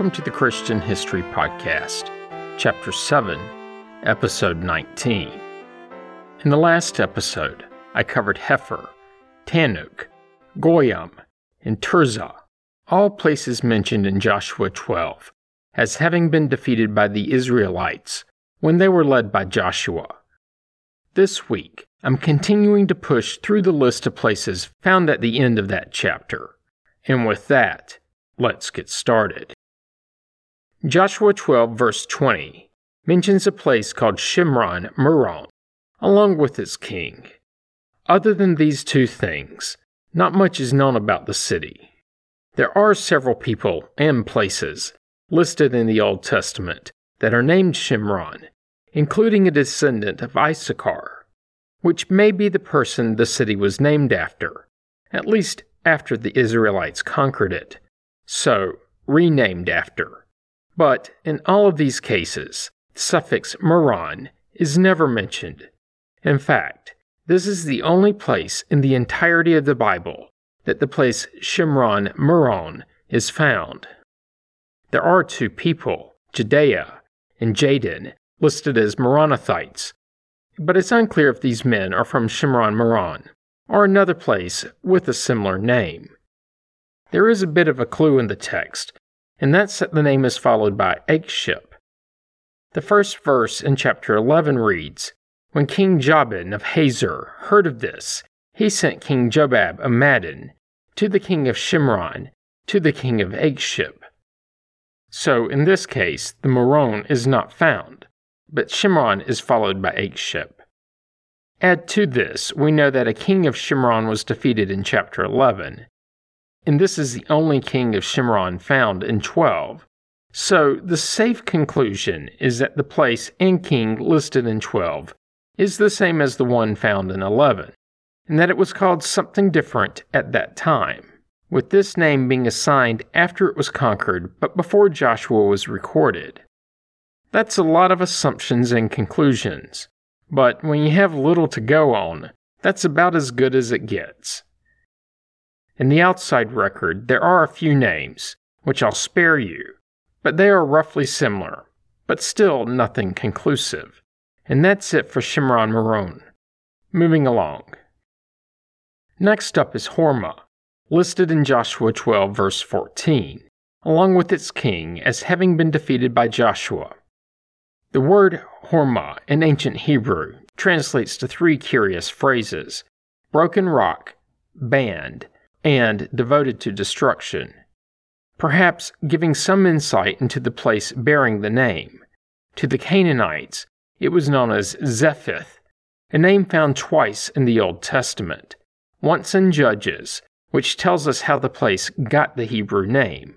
Welcome to the Christian History Podcast, Chapter 7, Episode 19. In the last episode, I covered Hepher, Taanach, Goyim, and Tirzah, all places mentioned in Joshua 12, as having been defeated by the Israelites when they were led by Joshua. This week, I'm continuing to push through the list of places found at the end of that chapter. And with that, let's get started. Joshua 12, verse 20, mentions a place called Shimron Meron, along with its king. Other than these two things, not much is known about the city. There are several people and places listed in the Old Testament that are named Shimron, including a descendant of Issachar, which may be the person the city was named after, at least after the Israelites conquered it, so renamed after. But in all of these cases, the suffix Meron is never mentioned. In fact, this is the only place in the entirety of the Bible that the place Shimron Meron is found. There are two people, Jehdeiah and Jadon, listed as Meronothites, but it's unclear if these men are from Shimron Meron or another place with a similar name. There is a bit of a clue in the text and that's the name is followed by Achshaph. The first verse in chapter 11 reads When King Jabin of Hazor heard of this, he sent King Jobab of Madon to the king of Shimron, to the king of Achshaph. So in this case, the Meron is not found, but Shimron is followed by Achshaph. Add to this, we know that a king of Shimron was defeated in chapter 11, and this is the only king of Shimron found in 12. So the safe conclusion is that the place and king listed in 12 is the same as the one found in 11, and that it was called something different at that time, with this name being assigned after it was conquered but before Joshua was recorded. That's a lot of assumptions and conclusions, but when you have little to go on, that's about as good as it gets. In the outside record, there are a few names, which I'll spare you, but they are roughly similar, but still nothing conclusive. And that's it for Shimron Meron. Moving along. Next up is Hormah, listed in Joshua 12, verse 14, along with its king as having been defeated by Joshua. The word Hormah in ancient Hebrew translates to three curious phrases broken rock, band, and devoted to destruction, perhaps giving some insight into the place bearing the name. To the Canaanites, it was known as Zephath, a name found twice in the Old Testament, once in Judges, which tells us how the place got the Hebrew name.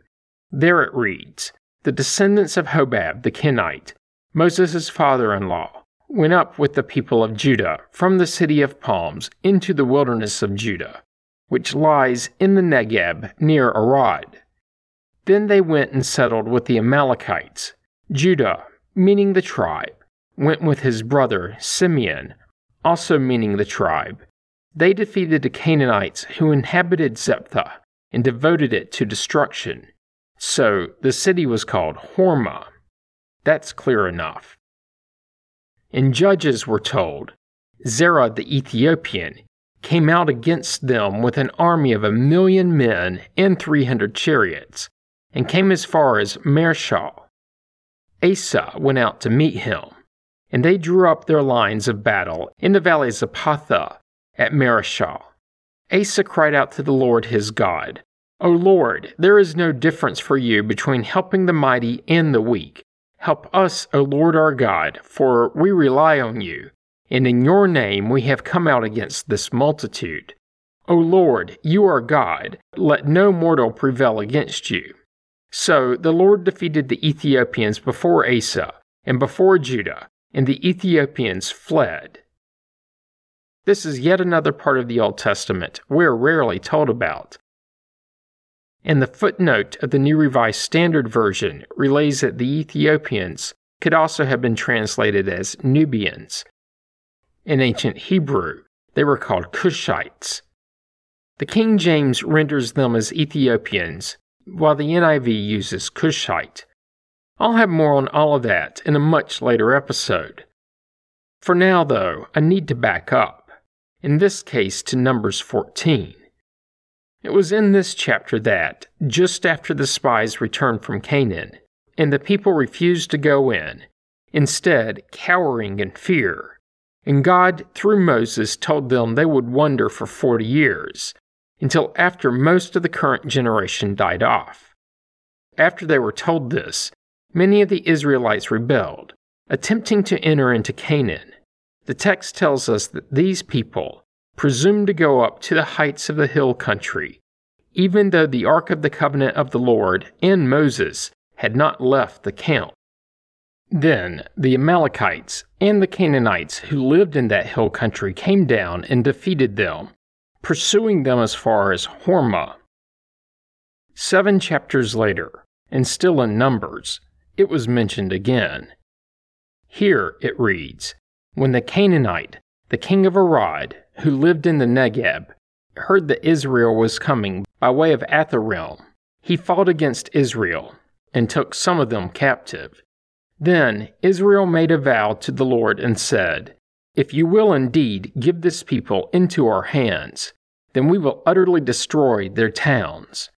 There it reads The descendants of Hobab the Kenite, Moses' father in law, went up with the people of Judah from the city of palms into the wilderness of Judah which lies in the Negeb near Arad. Then they went and settled with the Amalekites. Judah, meaning the tribe, went with his brother Simeon, also meaning the tribe. They defeated the Canaanites who inhabited Zephath and devoted it to destruction. So the city was called Hormah. That's clear enough. In Judges, we're told, Zerah the Ethiopian came out against them with an army of a million men and three hundred chariots, and came as far as Mareshah. Asa went out to meet him, and they drew up their lines of battle in the valleys of Phathah at Mareshah. Asa cried out to the Lord his God, O Lord, there is no difference for you between helping the mighty and the weak. Help us, O Lord our God, for we rely on you and in your name we have come out against this multitude. O Lord, you are God, let no mortal prevail against you. So the Lord defeated the Ethiopians before Asa and before Judah, and the Ethiopians fled. This is yet another part of the Old Testament we're rarely told about. And the footnote of the New Revised Standard Version relays that the Ethiopians could also have been translated as Nubians, in ancient Hebrew, they were called Cushites. The King James renders them as Ethiopians while the NIV uses Cushite. I'll have more on all of that in a much later episode. For now, though, I need to back up, in this case to Numbers 14. It was in this chapter that, just after the spies returned from Canaan, and the people refused to go in, instead cowering in fear, and God, through Moses, told them they would wander for forty years, until after most of the current generation died off. After they were told this, many of the Israelites rebelled, attempting to enter into Canaan. The text tells us that these people presumed to go up to the heights of the hill country, even though the Ark of the Covenant of the Lord and Moses had not left the camp. Then the Amalekites and the Canaanites who lived in that hill country came down and defeated them, pursuing them as far as Hormah. Seven chapters later, and still in Numbers, it was mentioned again. Here it reads When the Canaanite, the king of Arad, who lived in the Negeb, heard that Israel was coming by way of Atharim, he fought against Israel and took some of them captive. Then Israel made a vow to the Lord and said, If you will indeed give this people into our hands, then we will utterly destroy their towns.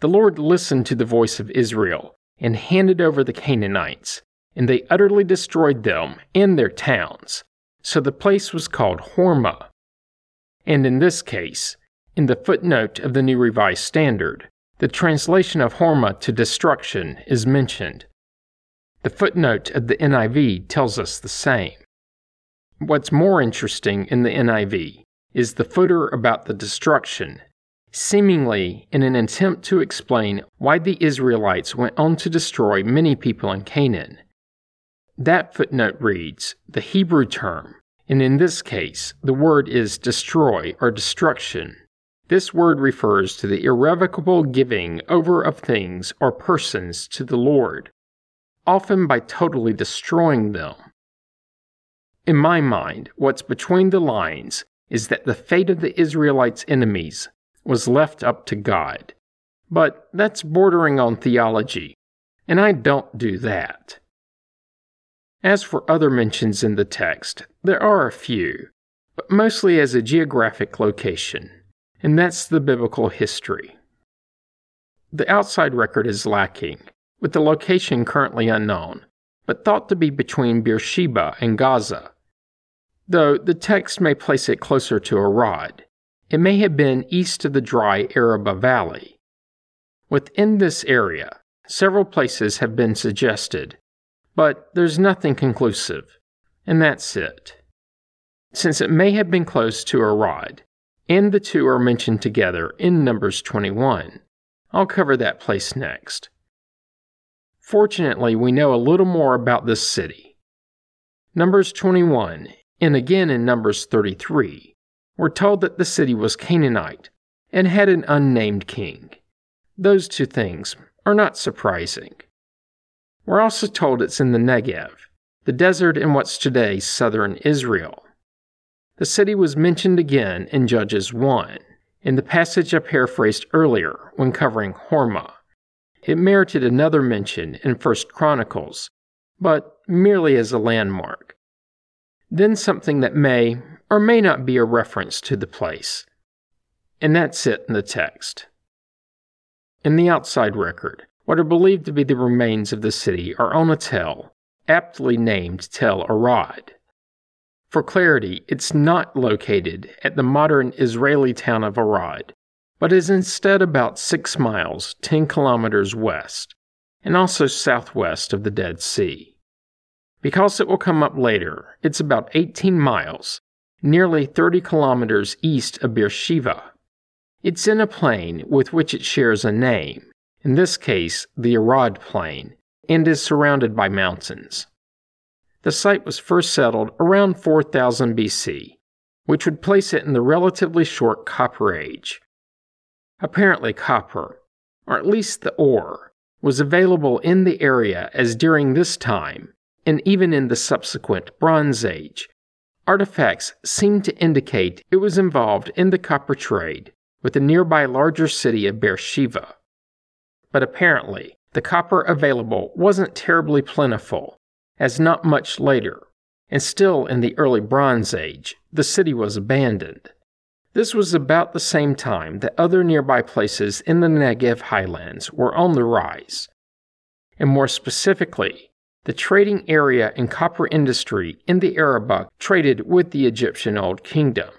The Lord listened to the voice of Israel and handed over the Canaanites, and they utterly destroyed them and their towns. So the place was called Hormah. And in this case, in the footnote of the New Revised Standard, the translation of Hormah to destruction is mentioned. The footnote of the NIV tells us the same. What's more interesting in the NIV is the footer about the destruction seemingly in an attempt to explain why the Israelites went on to destroy many people in Canaan. That footnote reads the Hebrew term, and in this case, the word is destroy or destruction. This word refers to the irrevocable giving over of things or persons to the Lord, often by totally destroying them. In my mind, what's between the lines is that the fate of the Israelites' enemies was left up to God. But that's bordering on theology, and I don't do that. As for other mentions in the text, there are a few, but mostly as a geographic location, and that's the biblical history. The outside record is lacking, with the location currently unknown, but thought to be between Beersheba and Gaza, though the text may place it closer to Arad. It may have been east of the dry Araba Valley. Within this area, several places have been suggested, but there's nothing conclusive, and that's it. Since it may have been close to Arad, and the two are mentioned together in Numbers 21, I'll cover that place next. Fortunately, we know a little more about this city. Numbers 21, and again in Numbers 33, we're told that the city was Canaanite and had an unnamed king. Those two things are not surprising. We're also told it's in the Negev, the desert in what's today southern Israel. The city was mentioned again in Judges 1, in the passage I paraphrased earlier when covering Hormah. It merited another mention in First Chronicles, but merely as a landmark. Then something that may or may not be a reference to the place. And that's it in the text. In the outside record, what are believed to be the remains of the city are on a tell, aptly named Tel Arad. For clarity, it's not located at the modern Israeli town of Arad, but is instead about 6 miles, 10 kilometers west, and also southwest of the Dead Sea. Because it will come up later, it's about 18 miles, nearly 30 kilometers east of Beersheba. It's in a plain with which it shares a name, in this case, the Arad Plain, and is surrounded by mountains. The site was first settled around 4000 BC, which would place it in the relatively short Copper Age. Apparently, copper, or at least the ore, was available in the area as during this time, and even in the subsequent Bronze Age, Artifacts seem to indicate it was involved in the copper trade with the nearby larger city of Beersheba. but apparently the copper available wasn't terribly plentiful, as not much later, and still in the early Bronze Age, the city was abandoned. This was about the same time that other nearby places in the Negev highlands were on the rise. And more specifically, the trading area and copper industry in the Arabuk traded with the Egyptian Old Kingdom.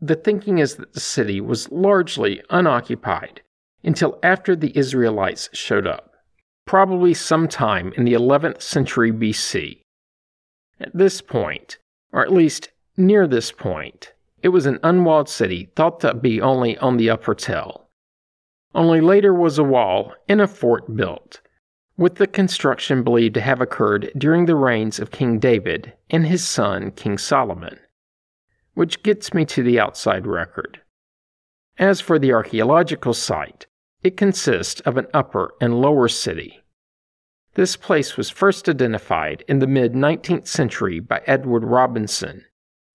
The thinking is that the city was largely unoccupied until after the Israelites showed up, probably sometime in the 11th century BC. At this point, or at least near this point, it was an unwalled city thought to be only on the upper tell. Only later was a wall and a fort built, with the construction believed to have occurred during the reigns of King David and his son King Solomon. Which gets me to the outside record. As for the archaeological site, it consists of an upper and lower city. This place was first identified in the mid 19th century by Edward Robinson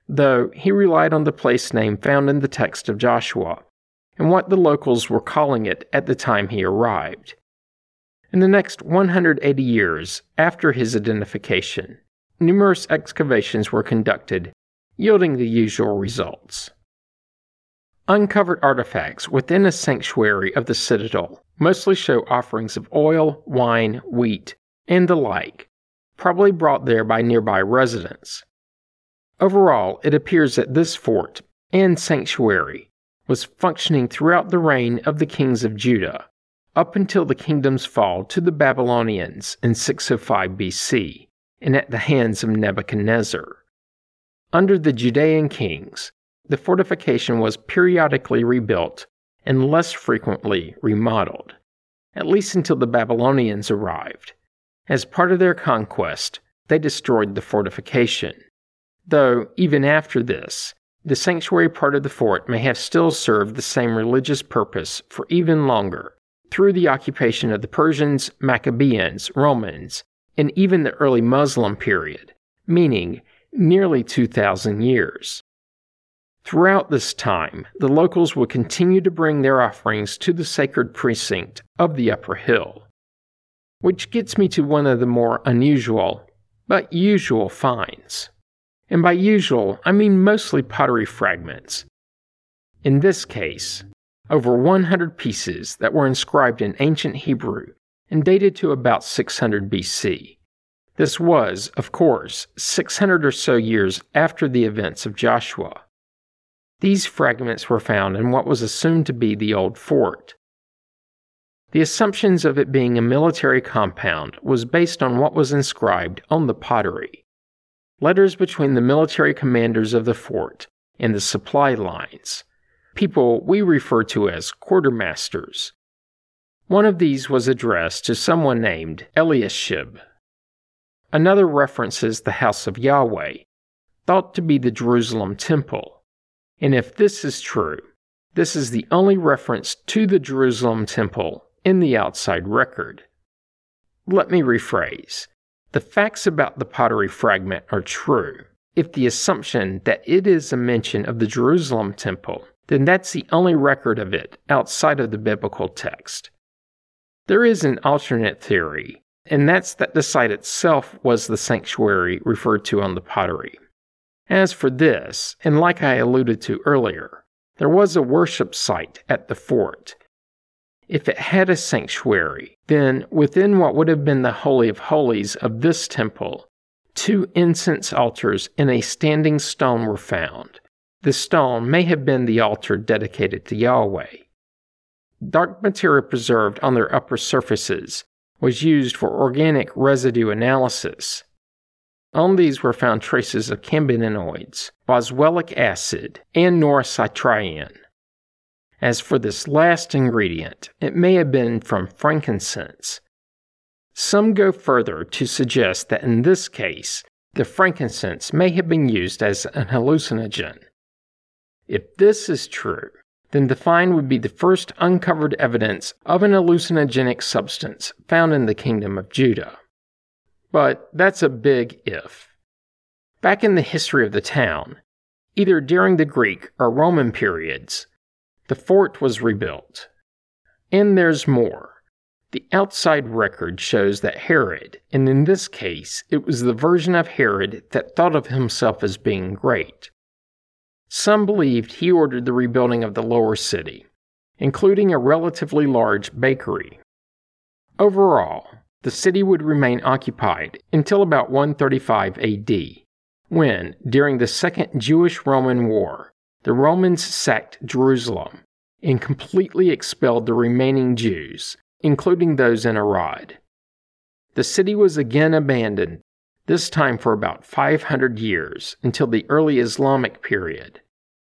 though he relied on the place name found in the text of Joshua and what the locals were calling it at the time he arrived. In the next 180 years after his identification, numerous excavations were conducted, yielding the usual results. Uncovered artifacts within a sanctuary of the citadel mostly show offerings of oil, wine, wheat, and the like, probably brought there by nearby residents. Overall, it appears that this fort and sanctuary was functioning throughout the reign of the kings of Judah, up until the kingdom's fall to the Babylonians in 605 BC and at the hands of Nebuchadnezzar. Under the Judean kings, the fortification was periodically rebuilt and less frequently remodeled, at least until the Babylonians arrived. As part of their conquest, they destroyed the fortification Though, even after this, the sanctuary part of the fort may have still served the same religious purpose for even longer, through the occupation of the Persians, Maccabees, Romans, and even the early Muslim period, meaning nearly 2,000 years. Throughout this time, the locals would continue to bring their offerings to the sacred precinct of the upper hill. Which gets me to one of the more unusual, but usual finds and by usual, I mean mostly pottery fragments. In this case, over 100 pieces that were inscribed in ancient Hebrew and dated to about 600 BC. This was, of course, 600 or so years after the events of Joshua. These fragments were found in what was assumed to be the old fort. The assumptions of it being a military compound was based on what was inscribed on the pottery letters between the military commanders of the fort and the supply lines, people we refer to as quartermasters. One of these was addressed to someone named Eliashib. Another references the house of Yahweh, thought to be the Jerusalem temple. And if this is true, this is the only reference to the Jerusalem temple in the outside record. Let me rephrase. The facts about the pottery fragment are true. If the assumption that it is a mention of the Jerusalem temple, then that's the only record of it outside of the biblical text. There is an alternate theory, and that's that the site itself was the sanctuary referred to on the pottery. As for this, and like I alluded to earlier, there was a worship site at the fort, if it had a sanctuary, then within what would have been the Holy of Holies of this temple, two incense altars in a standing stone were found. The stone may have been the altar dedicated to Yahweh. Dark material preserved on their upper surfaces was used for organic residue analysis. On these were found traces of cannabinoids, boswellic acid, and norcitriene. As for this last ingredient, it may have been from frankincense. Some go further to suggest that in this case, the frankincense may have been used as an hallucinogen. If this is true, then the find would be the first uncovered evidence of an hallucinogenic substance found in the kingdom of Judah. But that's a big if. Back in the history of the town, either during the Greek or Roman periods, the fort was rebuilt. And there's more. The outside record shows that Herod, and in this case, it was the version of Herod that thought of himself as being great. Some believed he ordered the rebuilding of the lower city, including a relatively large bakery. Overall, the city would remain occupied until about 135 AD, when, during the Second Jewish Roman War, the Romans sacked Jerusalem and completely expelled the remaining Jews, including those in Arad. The city was again abandoned, this time for about 500 years until the early Islamic period,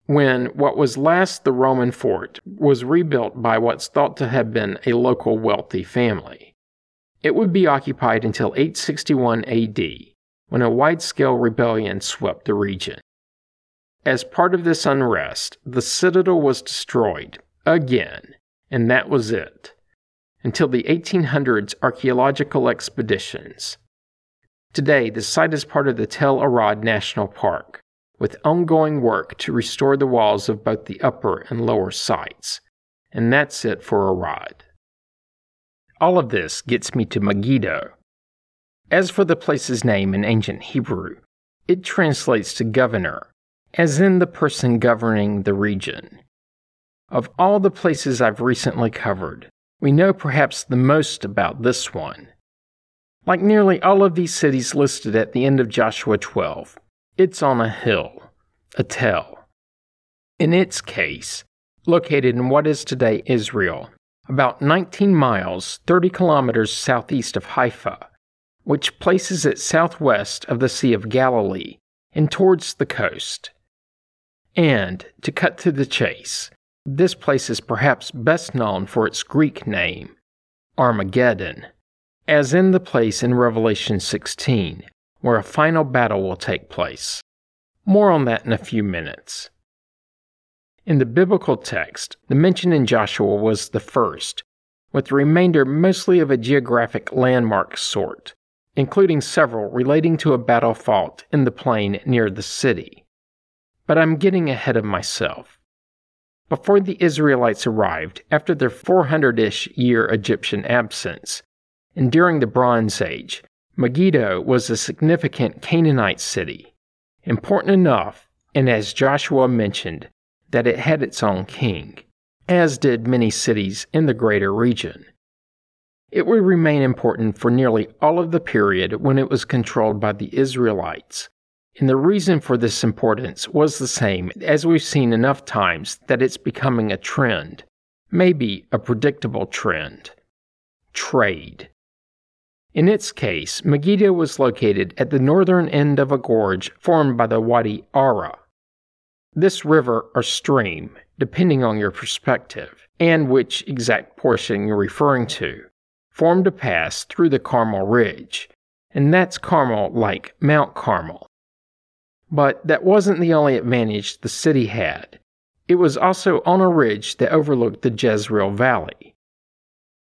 when what was last the Roman fort was rebuilt by what's thought to have been a local wealthy family. It would be occupied until 861 AD, when a wide scale rebellion swept the region. As part of this unrest, the citadel was destroyed, again, and that was it, until the 1800s archaeological expeditions. Today, the site is part of the Tel Arad National Park, with ongoing work to restore the walls of both the upper and lower sites. And that's it for Arad. All of this gets me to Megiddo. As for the place's name in ancient Hebrew, it translates to governor, as in the person governing the region. Of all the places I've recently covered, we know perhaps the most about this one. Like nearly all of these cities listed at the end of Joshua 12, it's on a hill, a tell. In its case, located in what is today Israel, about 19 miles, 30 kilometers southeast of Haifa, which places it southwest of the Sea of Galilee and towards the coast. And, to cut to the chase, this place is perhaps best known for its Greek name, Armageddon, as in the place in Revelation 16, where a final battle will take place. More on that in a few minutes. In the biblical text, the mention in Joshua was the first, with the remainder mostly of a geographic landmark sort, including several relating to a battle fought in the plain near the city. But I'm getting ahead of myself. Before the Israelites arrived, after their 400 ish year Egyptian absence, and during the Bronze Age, Megiddo was a significant Canaanite city, important enough, and as Joshua mentioned, that it had its own king, as did many cities in the greater region. It would remain important for nearly all of the period when it was controlled by the Israelites, and the reason for this importance was the same as we've seen enough times that it's becoming a trend, maybe a predictable trend trade. In its case, Megiddo was located at the northern end of a gorge formed by the Wadi Ara. This river or stream, depending on your perspective and which exact portion you're referring to, formed a pass through the Carmel Ridge, and that's Carmel like Mount Carmel. But that wasn't the only advantage the city had. It was also on a ridge that overlooked the Jezreel Valley.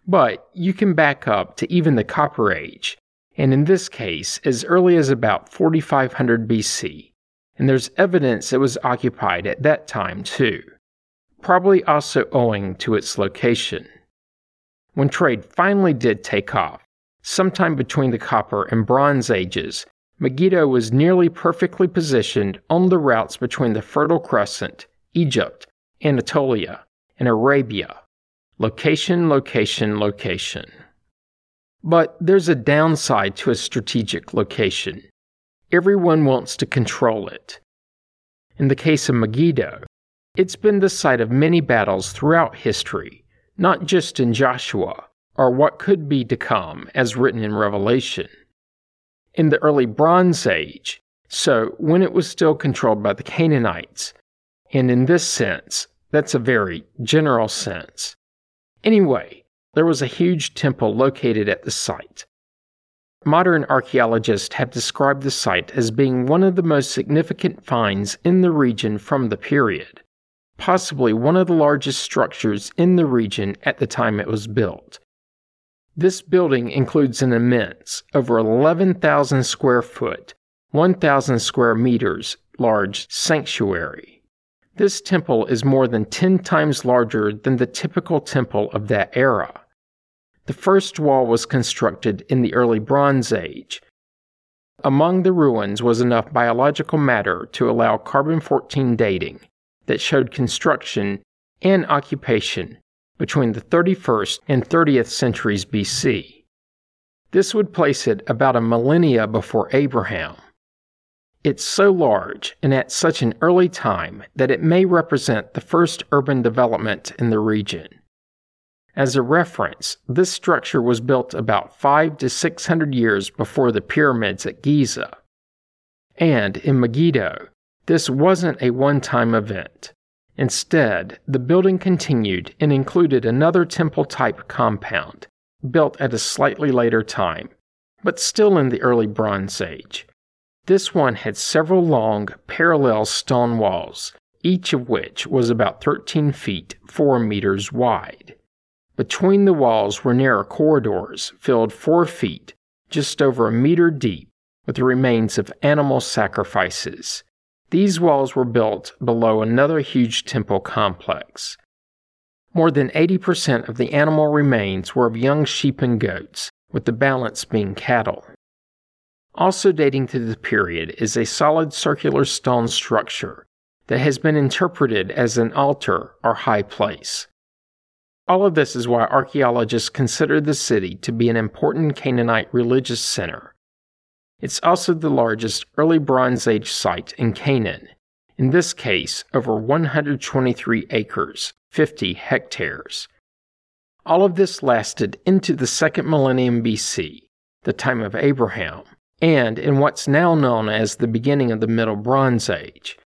But you can back up to even the Copper Age, and in this case, as early as about 4500 BC, and there's evidence it was occupied at that time too, probably also owing to its location. When trade finally did take off, sometime between the Copper and Bronze Ages, Megiddo was nearly perfectly positioned on the routes between the Fertile Crescent, Egypt, Anatolia, and Arabia. Location, location, location. But there's a downside to a strategic location. Everyone wants to control it. In the case of Megiddo, it's been the site of many battles throughout history, not just in Joshua, or what could be to come as written in Revelation in the early Bronze Age, so when it was still controlled by the Canaanites. And in this sense, that's a very general sense. Anyway, there was a huge temple located at the site. Modern archaeologists have described the site as being one of the most significant finds in the region from the period, possibly one of the largest structures in the region at the time it was built. This building includes an immense, over 11,000 square foot, 1,000 square meters large sanctuary. This temple is more than 10 times larger than the typical temple of that era. The first wall was constructed in the early Bronze Age. Among the ruins was enough biological matter to allow carbon 14 dating that showed construction and occupation between the 31st and 30th centuries BC. This would place it about a millennia before Abraham. It's so large and at such an early time that it may represent the first urban development in the region. As a reference, this structure was built about 5 to 600 years before the pyramids at Giza. And in Megiddo, this wasn't a one time event. Instead, the building continued and included another temple type compound, built at a slightly later time, but still in the early Bronze Age. This one had several long, parallel stone walls, each of which was about 13 feet 4 meters wide. Between the walls were narrow corridors filled four feet, just over a meter deep, with the remains of animal sacrifices. These walls were built below another huge temple complex. More than 80% of the animal remains were of young sheep and goats, with the balance being cattle. Also dating to the period is a solid circular stone structure that has been interpreted as an altar or high place. All of this is why archaeologists consider the city to be an important Canaanite religious center. It's also the largest early Bronze Age site in Canaan, in this case, over 123 acres, 50 hectares. All of this lasted into the second millennium BC, the time of Abraham, and in what's now known as the beginning of the Middle Bronze Age.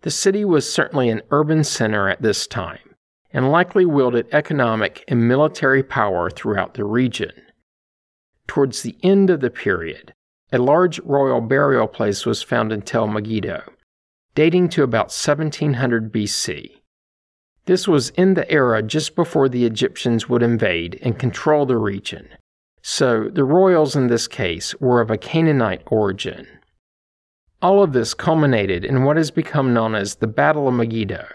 The city was certainly an urban center at this time and likely wielded economic and military power throughout the region. Towards the end of the period, a large royal burial place was found in Tel Megiddo, dating to about 1700 BC. This was in the era just before the Egyptians would invade and control the region, so the royals in this case were of a Canaanite origin. All of this culminated in what has become known as the Battle of Megiddo,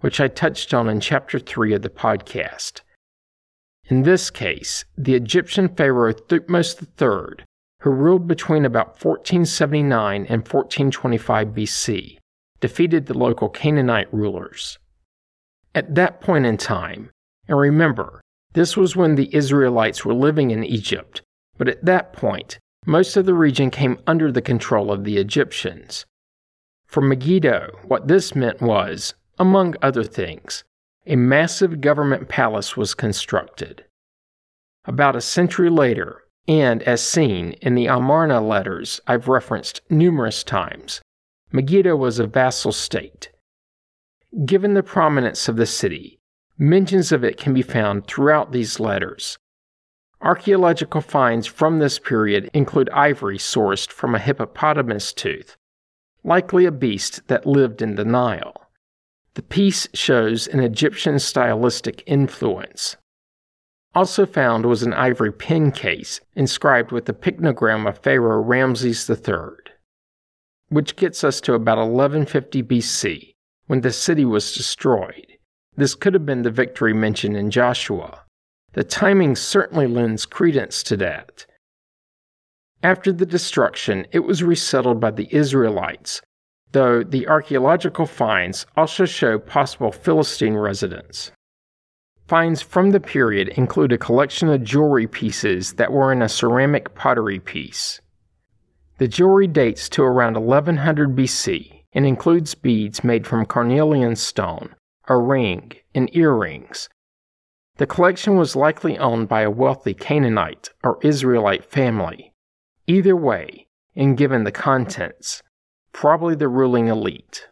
which I touched on in Chapter 3 of the podcast. In this case, the Egyptian pharaoh Thutmose III, who ruled between about 1479 and 1425 BC, defeated the local Canaanite rulers. At that point in time, and remember, this was when the Israelites were living in Egypt, but at that point, most of the region came under the control of the Egyptians. For Megiddo, what this meant was among other things, a massive government palace was constructed. About a century later, and as seen in the Amarna letters I've referenced numerous times, Megiddo was a vassal state. Given the prominence of the city, mentions of it can be found throughout these letters. Archaeological finds from this period include ivory sourced from a hippopotamus tooth, likely a beast that lived in the Nile. The piece shows an Egyptian stylistic influence. Also found was an ivory pen case inscribed with the pictogram of Pharaoh Ramses III, which gets us to about 1150 BC, when the city was destroyed. This could have been the victory mentioned in Joshua. The timing certainly lends credence to that. After the destruction, it was resettled by the Israelites, though the archaeological finds also show possible Philistine residents. Finds from the period include a collection of jewelry pieces that were in a ceramic pottery piece. The jewelry dates to around 1100 BC and includes beads made from carnelian stone, a ring, and earrings. The collection was likely owned by a wealthy Canaanite or Israelite family. Either way, and given the contents, probably the ruling elite.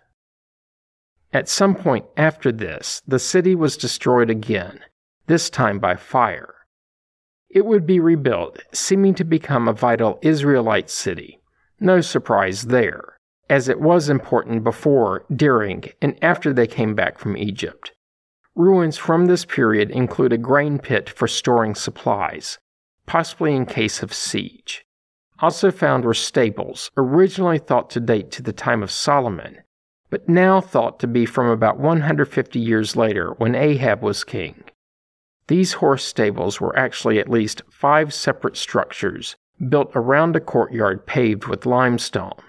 At some point after this, the city was destroyed again, this time by fire. It would be rebuilt, seeming to become a vital Israelite city. No surprise there, as it was important before, during, and after they came back from Egypt. Ruins from this period include a grain pit for storing supplies, possibly in case of siege. Also found were stables, originally thought to date to the time of Solomon, but now thought to be from about 150 years later when Ahab was king. These horse stables were actually at least five separate structures built around a courtyard paved with limestone.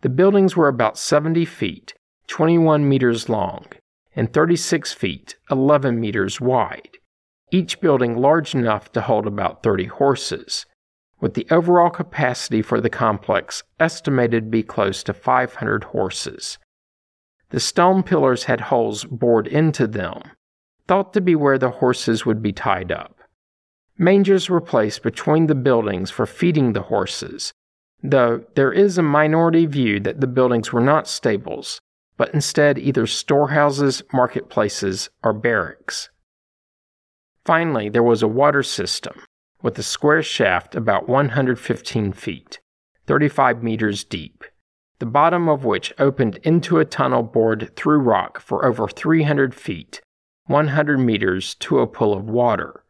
The buildings were about 70 feet, 21 meters long, and 36 feet, 11 meters wide, each building large enough to hold about 30 horses, with the overall capacity for the complex estimated to be close to 500 horses. The stone pillars had holes bored into them, thought to be where the horses would be tied up. Mangers were placed between the buildings for feeding the horses, though there is a minority view that the buildings were not stables, but instead either storehouses, marketplaces, or barracks. Finally, there was a water system with a square shaft about 115 feet, 35 meters deep, the bottom of which opened into a tunnel bored through rock for over 300 feet, 100 meters to a pool of water.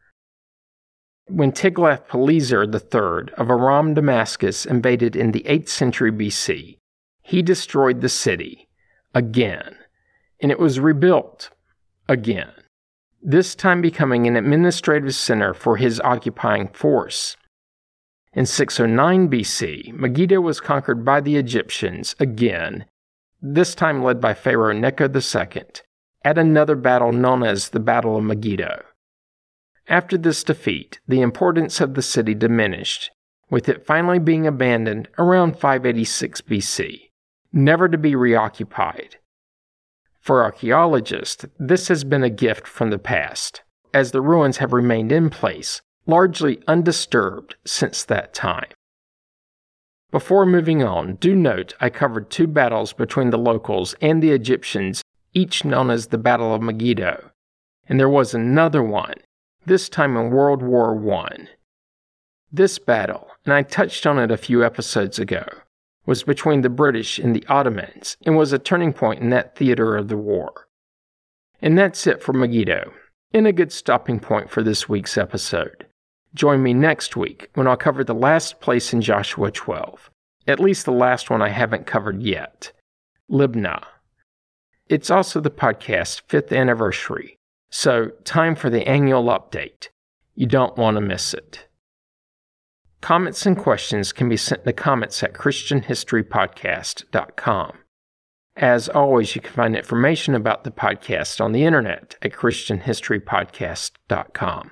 When Tiglath-Pileser III of Aram Damascus invaded in the 8th century BC, he destroyed the city again, and it was rebuilt again, this time becoming an administrative center for his occupying force. In 609 BC, Megiddo was conquered by the Egyptians again, this time led by Pharaoh Necho II, at another battle known as the Battle of Megiddo. After this defeat, the importance of the city diminished, with it finally being abandoned around 586 BC, never to be reoccupied. For archaeologists, this has been a gift from the past, as the ruins have remained in place, largely undisturbed since that time. Before moving on, do note I covered two battles between the locals and the Egyptians, each known as the Battle of Megiddo, and there was another one this time in World War I. This battle, and I touched on it a few episodes ago, was between the British and the Ottomans and was a turning point in that theater of the war. And that's it for Megiddo, and a good stopping point for this week's episode. Join me next week when I'll cover the last place in Joshua 12, at least the last one I haven't covered yet Libnah. It's also the podcast's fifth anniversary, so, time for the annual update. You don't want to miss it. Comments and questions can be sent to comments at ChristianHistoryPodcast.com. As always, you can find information about the podcast on the internet at ChristianHistoryPodcast.com.